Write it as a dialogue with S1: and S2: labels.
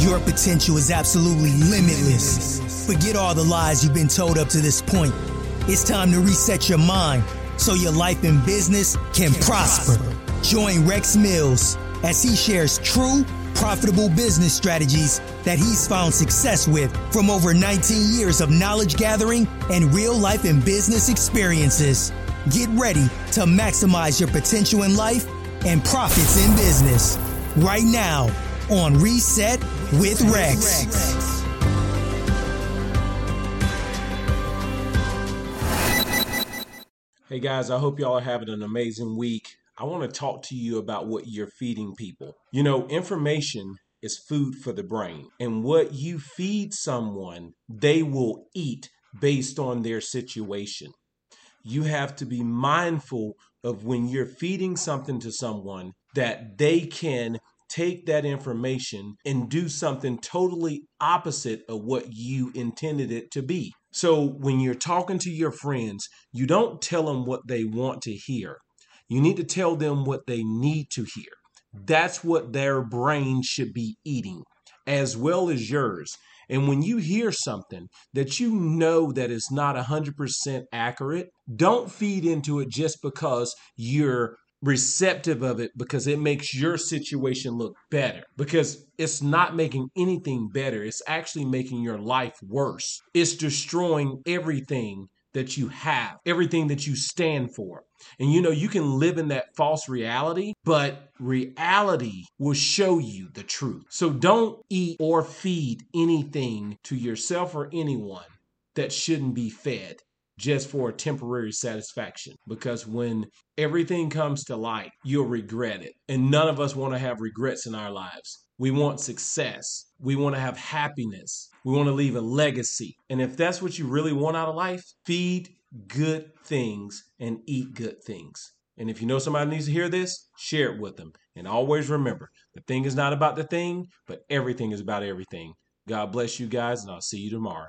S1: Your potential is absolutely limitless. Forget all the lies you've been told up to this point. It's time to reset your mind so your life and business can prosper. Join Rex Mills as he shares true, profitable business strategies that he's found success with from over 19 years of knowledge gathering and real life and business experiences. Get ready to maximize your potential in life and profits in business right now on Reset with Rex.
S2: Hey guys, I hope y'all are having an amazing week. I want to talk to you about what you're feeding people. You know, information is food for the brain, and what you feed someone, they will eat based on their situation. You have to be mindful of when you're feeding something to someone that they can take that information and do something totally opposite of what you intended it to be. So when you're talking to your friends, you don't tell them what they want to hear. You need to tell them what they need to hear. That's what their brain should be eating, as well as yours. And when you hear something that you know that is not 100% accurate, don't feed into it just because you're receptive of it because it makes your situation look better. Because it's not making anything better. It's actually making your life worse. It's destroying everything that you have everything that you stand for. And you know you can live in that false reality but reality will show you the truth. So don't eat or feed anything to yourself or anyone that shouldn't be fed just for temporary satisfaction. Because when everything comes to light, you'll regret it. And none of us want to have regrets in our lives. We want success. We want to have happiness. We want to leave a legacy. And if that's what you really want out of life, feed good things and eat good things. And if you know somebody needs to hear this, share it with them. And always remember the thing is not about the thing, but everything is about everything. God bless you guys, and I'll see you tomorrow.